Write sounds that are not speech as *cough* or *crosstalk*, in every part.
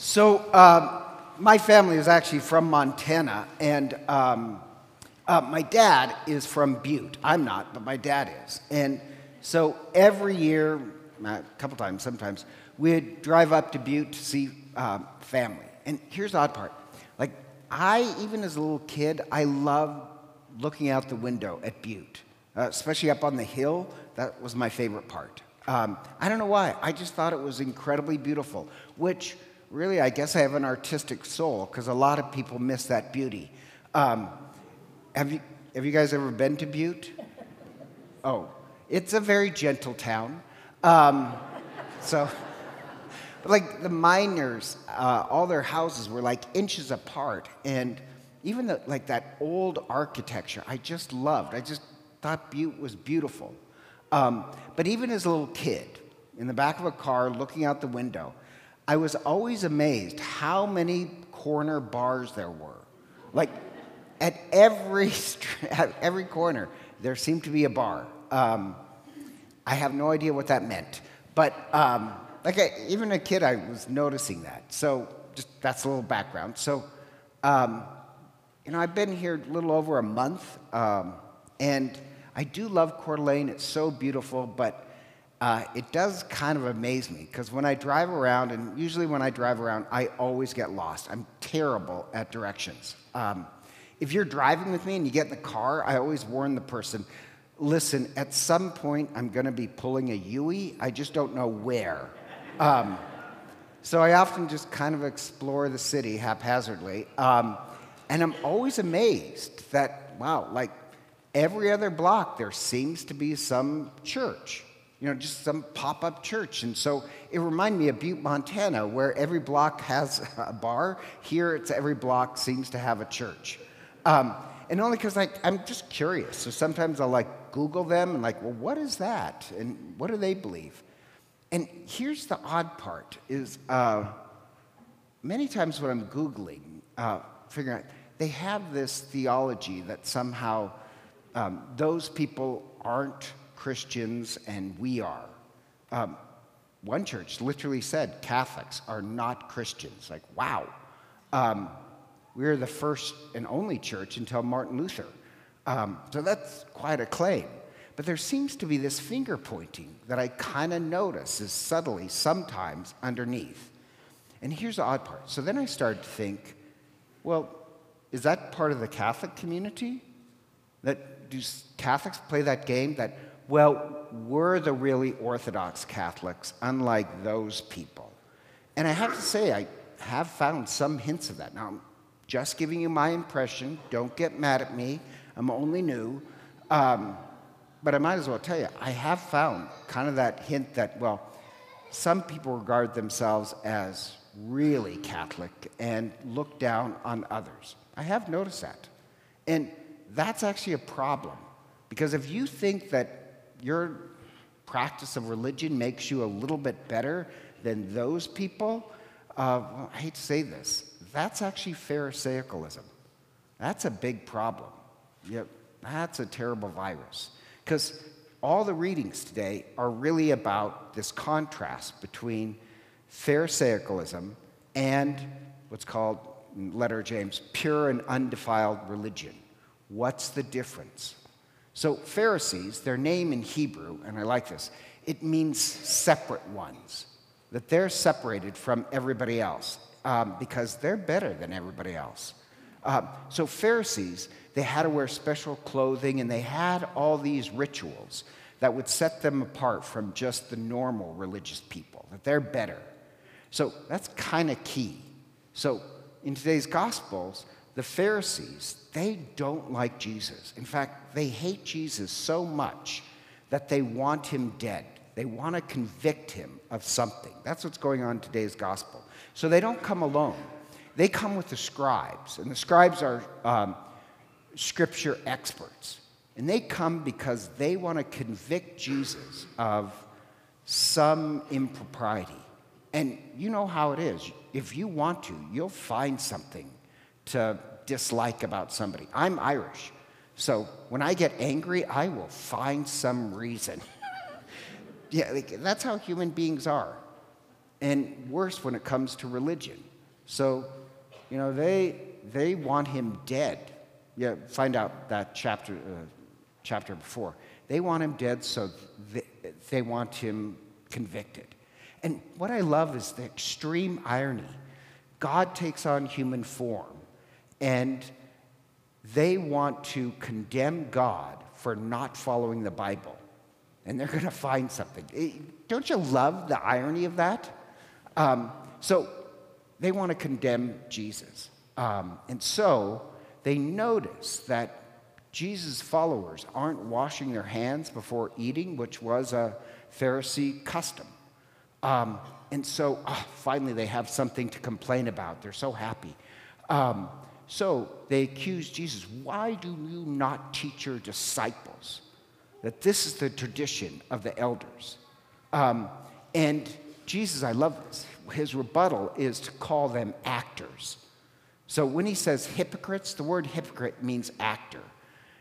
So, um, my family is actually from Montana, and um, uh, my dad is from Butte. I'm not, but my dad is. And so every year, a couple times, sometimes, we'd drive up to Butte to see uh, family. And here's the odd part like, I, even as a little kid, I loved looking out the window at Butte, uh, especially up on the hill. That was my favorite part. Um, I don't know why. I just thought it was incredibly beautiful, which really, I guess I have an artistic soul because a lot of people miss that beauty. Um, have, you, have you guys ever been to Butte? Oh, it's a very gentle town. Um, so, like the miners, uh, all their houses were like inches apart. And even the, like that old architecture, I just loved. I just thought Butte was beautiful. Um, but even as a little kid, in the back of a car looking out the window, I was always amazed how many corner bars there were. Like at every, *laughs* at every corner, there seemed to be a bar. Um, I have no idea what that meant. But um, like I, even a kid, I was noticing that. So just that's a little background. So, um, you know, I've been here a little over a month, um, and I do love Coeur d'Alene. It's so beautiful, but uh, it does kind of amaze me because when I drive around, and usually when I drive around, I always get lost. I'm terrible at directions. Um, if you're driving with me and you get in the car, I always warn the person listen, at some point I'm going to be pulling a Yui. I just don't know where. Um, so I often just kind of explore the city haphazardly. Um, and I'm always amazed that, wow, like every other block, there seems to be some church you know, just some pop up church. And so it reminded me of Butte, Montana, where every block has *laughs* a bar. Here, it's every block seems to have a church. Um, and only because I'm just curious. So sometimes I'll like Google them and like, well, what is that? And what do they believe? And here's the odd part is uh, many times when I'm Googling, uh, figuring out, they have this theology that somehow um, those people aren't Christians and we are. Um, one church literally said Catholics are not Christians. Like, wow. Um, we're the first and only church until Martin Luther. Um, so that's quite a claim. But there seems to be this finger pointing that I kind of notice is subtly sometimes underneath. And here's the odd part. So then I started to think, well, is that part of the Catholic community? That do Catholics play that game that well, we're the really Orthodox Catholics, unlike those people. And I have to say, I have found some hints of that. Now, I'm just giving you my impression. Don't get mad at me. I'm only new. Um, but I might as well tell you, I have found kind of that hint that, well, some people regard themselves as really Catholic and look down on others. I have noticed that. And that's actually a problem. Because if you think that your practice of religion makes you a little bit better than those people, uh, well, I hate to say this, that's actually Pharisaicalism. That's a big problem. Yep, that's a terrible virus. Because all the readings today are really about this contrast between Pharisaicalism and what's called, letter James, pure and undefiled religion. What's the difference? So, Pharisees, their name in Hebrew, and I like this, it means separate ones, that they're separated from everybody else um, because they're better than everybody else. Uh, so, Pharisees, they had to wear special clothing and they had all these rituals that would set them apart from just the normal religious people, that they're better. So, that's kind of key. So, in today's Gospels, the Pharisees, they don't like Jesus. In fact, they hate Jesus so much that they want him dead. They want to convict him of something. That's what's going on in today's gospel. So they don't come alone. They come with the scribes, and the scribes are um, scripture experts. And they come because they want to convict Jesus of some impropriety. And you know how it is. If you want to, you'll find something to dislike about somebody. I'm Irish. So when I get angry, I will find some reason. *laughs* yeah, like, that's how human beings are. and worse when it comes to religion. So, you know, they, they want him dead. Yeah, find out that chapter, uh, chapter before. They want him dead, so they, they want him convicted. And what I love is the extreme irony. God takes on human form, and they want to condemn God for not following the Bible. And they're going to find something. Eh, don't you love the irony of that? Um, so they want to condemn Jesus. Um, and so they notice that Jesus' followers aren't washing their hands before eating, which was a Pharisee custom. Um, and so oh, finally they have something to complain about. They're so happy. Um, so they accuse Jesus why do you not teach your disciples that this is the tradition of the elders? Um, and Jesus, I love this, his rebuttal is to call them actors. So when he says hypocrites, the word hypocrite means actor.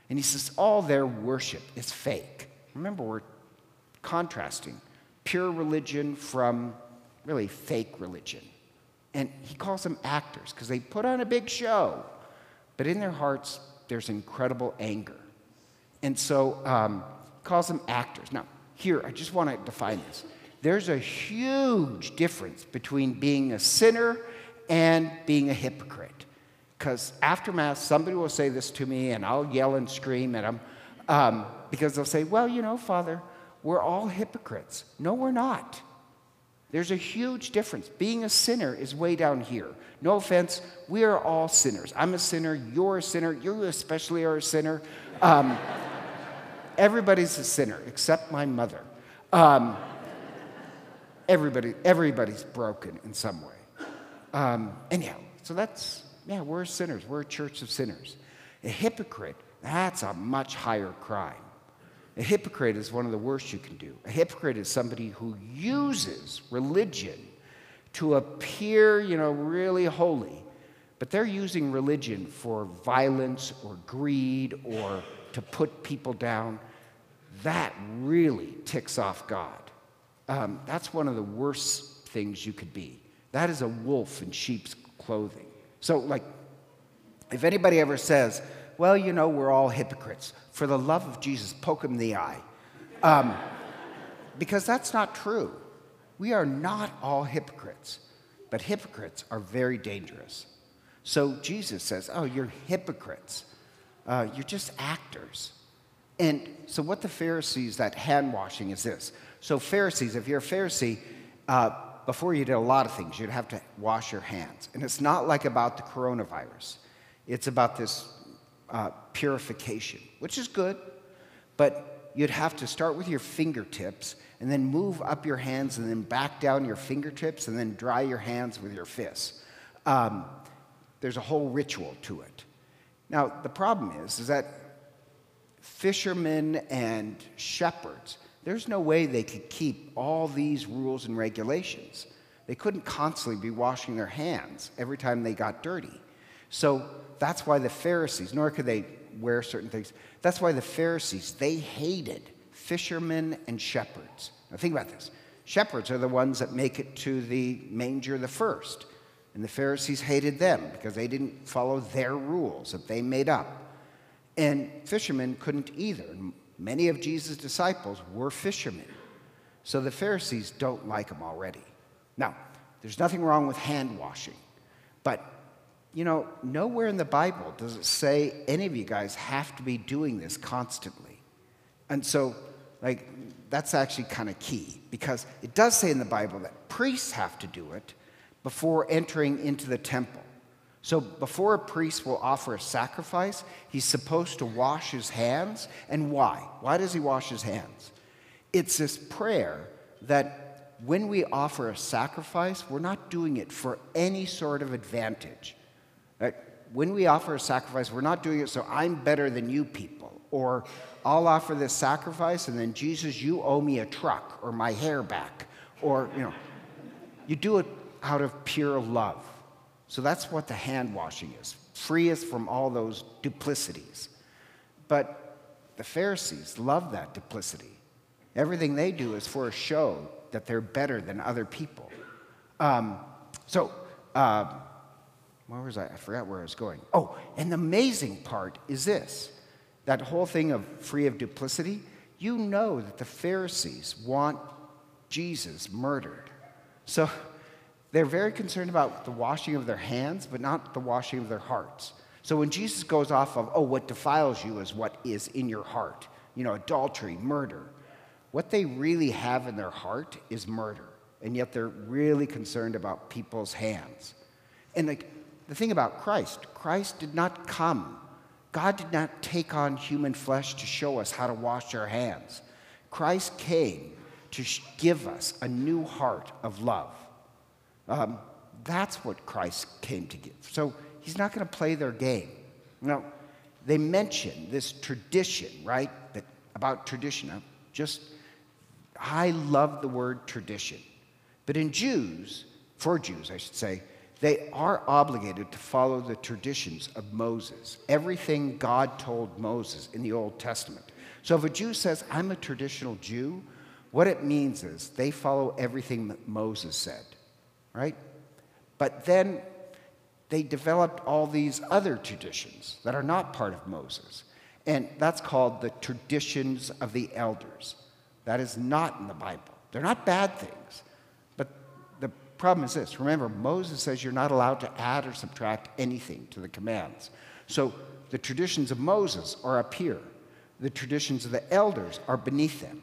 And he says all their worship is fake. Remember, we're contrasting pure religion from really fake religion. And he calls them actors because they put on a big show, but in their hearts, there's incredible anger. And so um, calls them actors. Now, here, I just want to define this. There's a huge difference between being a sinner and being a hypocrite. Because after Mass, somebody will say this to me, and I'll yell and scream at them um, because they'll say, Well, you know, Father, we're all hypocrites. No, we're not. There's a huge difference. Being a sinner is way down here. No offense, we are all sinners. I'm a sinner, you're a sinner, you especially are a sinner. Um, everybody's a sinner except my mother. Um, everybody, everybody's broken in some way. Um, anyhow, so that's yeah, we're sinners. We're a church of sinners. A hypocrite, that's a much higher crime. A hypocrite is one of the worst you can do. A hypocrite is somebody who uses religion to appear, you know, really holy, but they're using religion for violence or greed or to put people down. That really ticks off God. Um, that's one of the worst things you could be. That is a wolf in sheep's clothing. So, like, if anybody ever says, well, you know, we're all hypocrites, for the love of Jesus, poke him in the eye. Um, because that's not true. We are not all hypocrites, but hypocrites are very dangerous. So Jesus says, Oh, you're hypocrites. Uh, you're just actors. And so, what the Pharisees, that hand washing is this. So, Pharisees, if you're a Pharisee, uh, before you did a lot of things, you'd have to wash your hands. And it's not like about the coronavirus, it's about this uh, purification, which is good, but you'd have to start with your fingertips and then move up your hands and then back down your fingertips and then dry your hands with your fists. Um, there's a whole ritual to it. Now, the problem is, is that fishermen and shepherds, there's no way they could keep all these rules and regulations. They couldn't constantly be washing their hands every time they got dirty. So that's why the Pharisees, nor could they wear certain things, that's why the Pharisees, they hated fishermen and shepherds. Now think about this. Shepherds are the ones that make it to the manger the first. And the Pharisees hated them because they didn't follow their rules that they made up. And fishermen couldn't either. Many of Jesus' disciples were fishermen. So the Pharisees don't like him already. Now, there's nothing wrong with hand washing, but you know, nowhere in the Bible does it say any of you guys have to be doing this constantly. And so, like, that's actually kind of key because it does say in the Bible that priests have to do it before entering into the temple. So before a priest will offer a sacrifice, he's supposed to wash his hands. And why? Why does he wash his hands? It's this prayer that when we offer a sacrifice, we're not doing it for any sort of advantage. When we offer a sacrifice, we're not doing it so I'm better than you people, or I'll offer this sacrifice and then Jesus, you owe me a truck or my hair back, or, you know, you do it out of pure love. So that's what the hand washing is free us from all those duplicities. But the Pharisees love that duplicity. Everything they do is for a show that they're better than other people. Um, so, uh, where was I? I forgot where I was going. Oh, and the amazing part is this that whole thing of free of duplicity. You know that the Pharisees want Jesus murdered. So they're very concerned about the washing of their hands, but not the washing of their hearts. So when Jesus goes off of, oh, what defiles you is what is in your heart, you know, adultery, murder, what they really have in their heart is murder. And yet they're really concerned about people's hands. And like the thing about Christ, Christ did not come. God did not take on human flesh to show us how to wash our hands. Christ came to give us a new heart of love. Um, that's what Christ came to give. So he's not going to play their game. Now, they mention this tradition, right? That about tradition. Now, just I love the word tradition. But in Jews, for Jews, I should say, they are obligated to follow the traditions of Moses, everything God told Moses in the Old Testament. So if a Jew says, I'm a traditional Jew, what it means is they follow everything that Moses said, right? But then they developed all these other traditions that are not part of Moses. And that's called the traditions of the elders. That is not in the Bible. They're not bad things. Problem is this remember, Moses says you're not allowed to add or subtract anything to the commands. So the traditions of Moses are up here, the traditions of the elders are beneath them.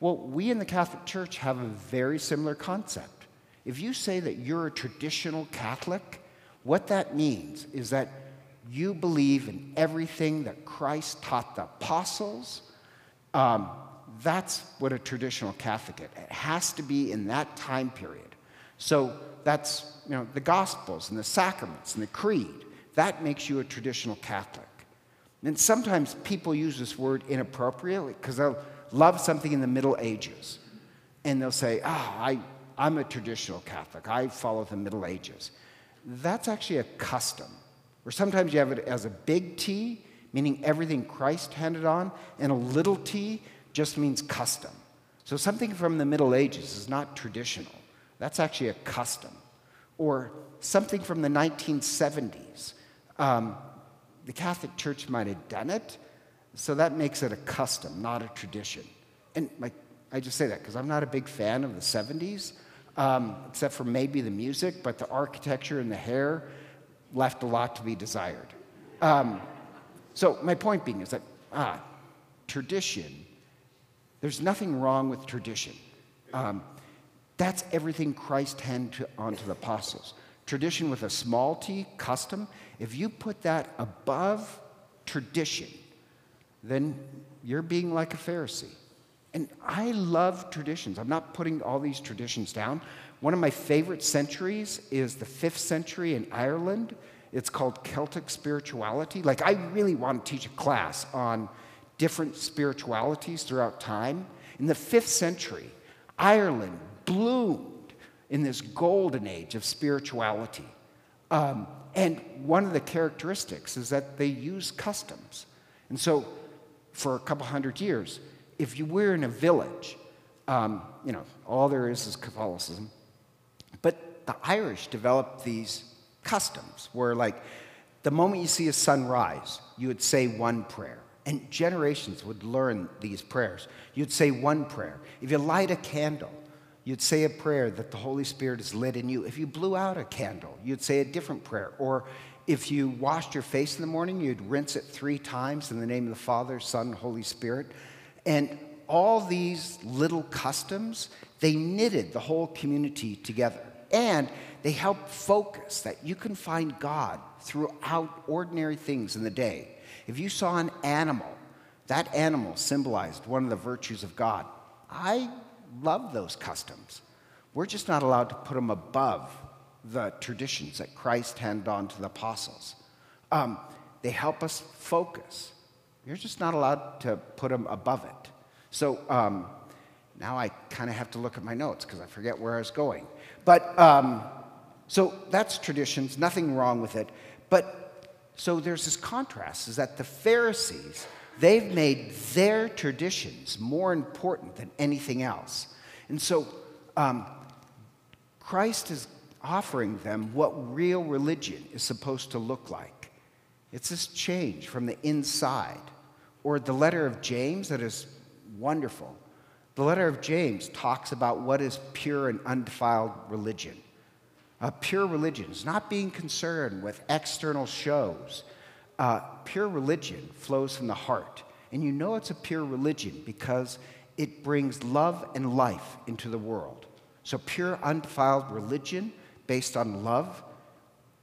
Well, we in the Catholic Church have a very similar concept. If you say that you're a traditional Catholic, what that means is that you believe in everything that Christ taught the apostles. Um, that's what a traditional Catholic is. It has to be in that time period. So that's you know the Gospels and the sacraments and the creed. That makes you a traditional Catholic. And sometimes people use this word inappropriately because they'll love something in the Middle Ages, and they'll say, "Ah, oh, I, I'm a traditional Catholic. I follow the Middle Ages." That's actually a custom. Or sometimes you have it as a big T, meaning everything Christ handed on, and a little t, just means custom. So something from the Middle Ages is not traditional. That's actually a custom. Or something from the 1970s. Um, the Catholic Church might have done it, so that makes it a custom, not a tradition. And like, I just say that because I'm not a big fan of the 70s, um, except for maybe the music, but the architecture and the hair left a lot to be desired. Um, so my point being is that ah, tradition there's nothing wrong with tradition. Um, that's everything Christ handed on to the apostles. Tradition with a small t, custom, if you put that above tradition, then you're being like a Pharisee. And I love traditions. I'm not putting all these traditions down. One of my favorite centuries is the fifth century in Ireland. It's called Celtic spirituality. Like, I really want to teach a class on different spiritualities throughout time. In the fifth century, Ireland bloomed in this golden age of spirituality. Um, and one of the characteristics is that they use customs. And so, for a couple hundred years, if you were in a village, um, you know, all there is is Catholicism. But the Irish developed these customs where, like, the moment you see a sunrise, you would say one prayer. And generations would learn these prayers. You'd say one prayer. If you light a candle, you'd say a prayer that the Holy Spirit is lit in you. If you blew out a candle, you'd say a different prayer. Or if you washed your face in the morning, you'd rinse it three times in the name of the Father, Son, Holy Spirit. And all these little customs, they knitted the whole community together. And they help focus that you can find God throughout ordinary things in the day. If you saw an animal, that animal symbolized one of the virtues of God. I love those customs. We're just not allowed to put them above the traditions that Christ handed on to the apostles. Um, they help us focus. You're just not allowed to put them above it. So um, now I kind of have to look at my notes because I forget where I was going. But um, so that's traditions, nothing wrong with it. But so there's this contrast is that the Pharisees, they've made their traditions more important than anything else. And so um, Christ is offering them what real religion is supposed to look like. It's this change from the inside. Or the letter of James that is wonderful. The letter of James talks about what is pure and undefiled religion. A pure religion is not being concerned with external shows. Uh, pure religion flows from the heart. And you know it's a pure religion because it brings love and life into the world. So, pure, undefiled religion based on love,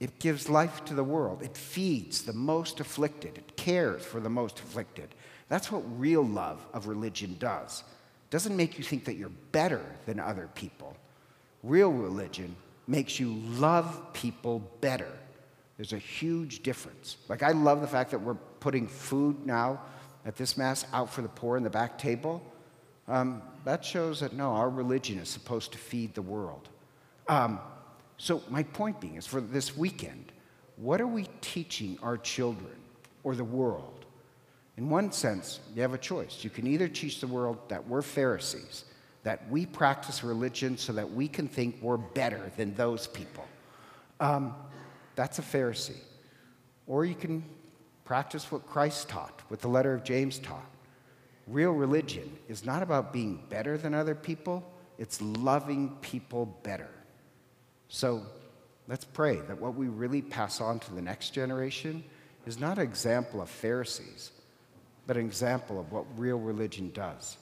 it gives life to the world. It feeds the most afflicted, it cares for the most afflicted. That's what real love of religion does. It doesn't make you think that you're better than other people. Real religion makes you love people better. There's a huge difference. Like, I love the fact that we're putting food now at this Mass out for the poor in the back table. Um, that shows that no, our religion is supposed to feed the world. Um, so, my point being is for this weekend, what are we teaching our children or the world? In one sense, you have a choice. You can either teach the world that we're Pharisees, that we practice religion so that we can think we're better than those people. Um, that's a Pharisee. Or you can practice what Christ taught, what the letter of James taught. Real religion is not about being better than other people, it's loving people better. So let's pray that what we really pass on to the next generation is not an example of Pharisees, but an example of what real religion does.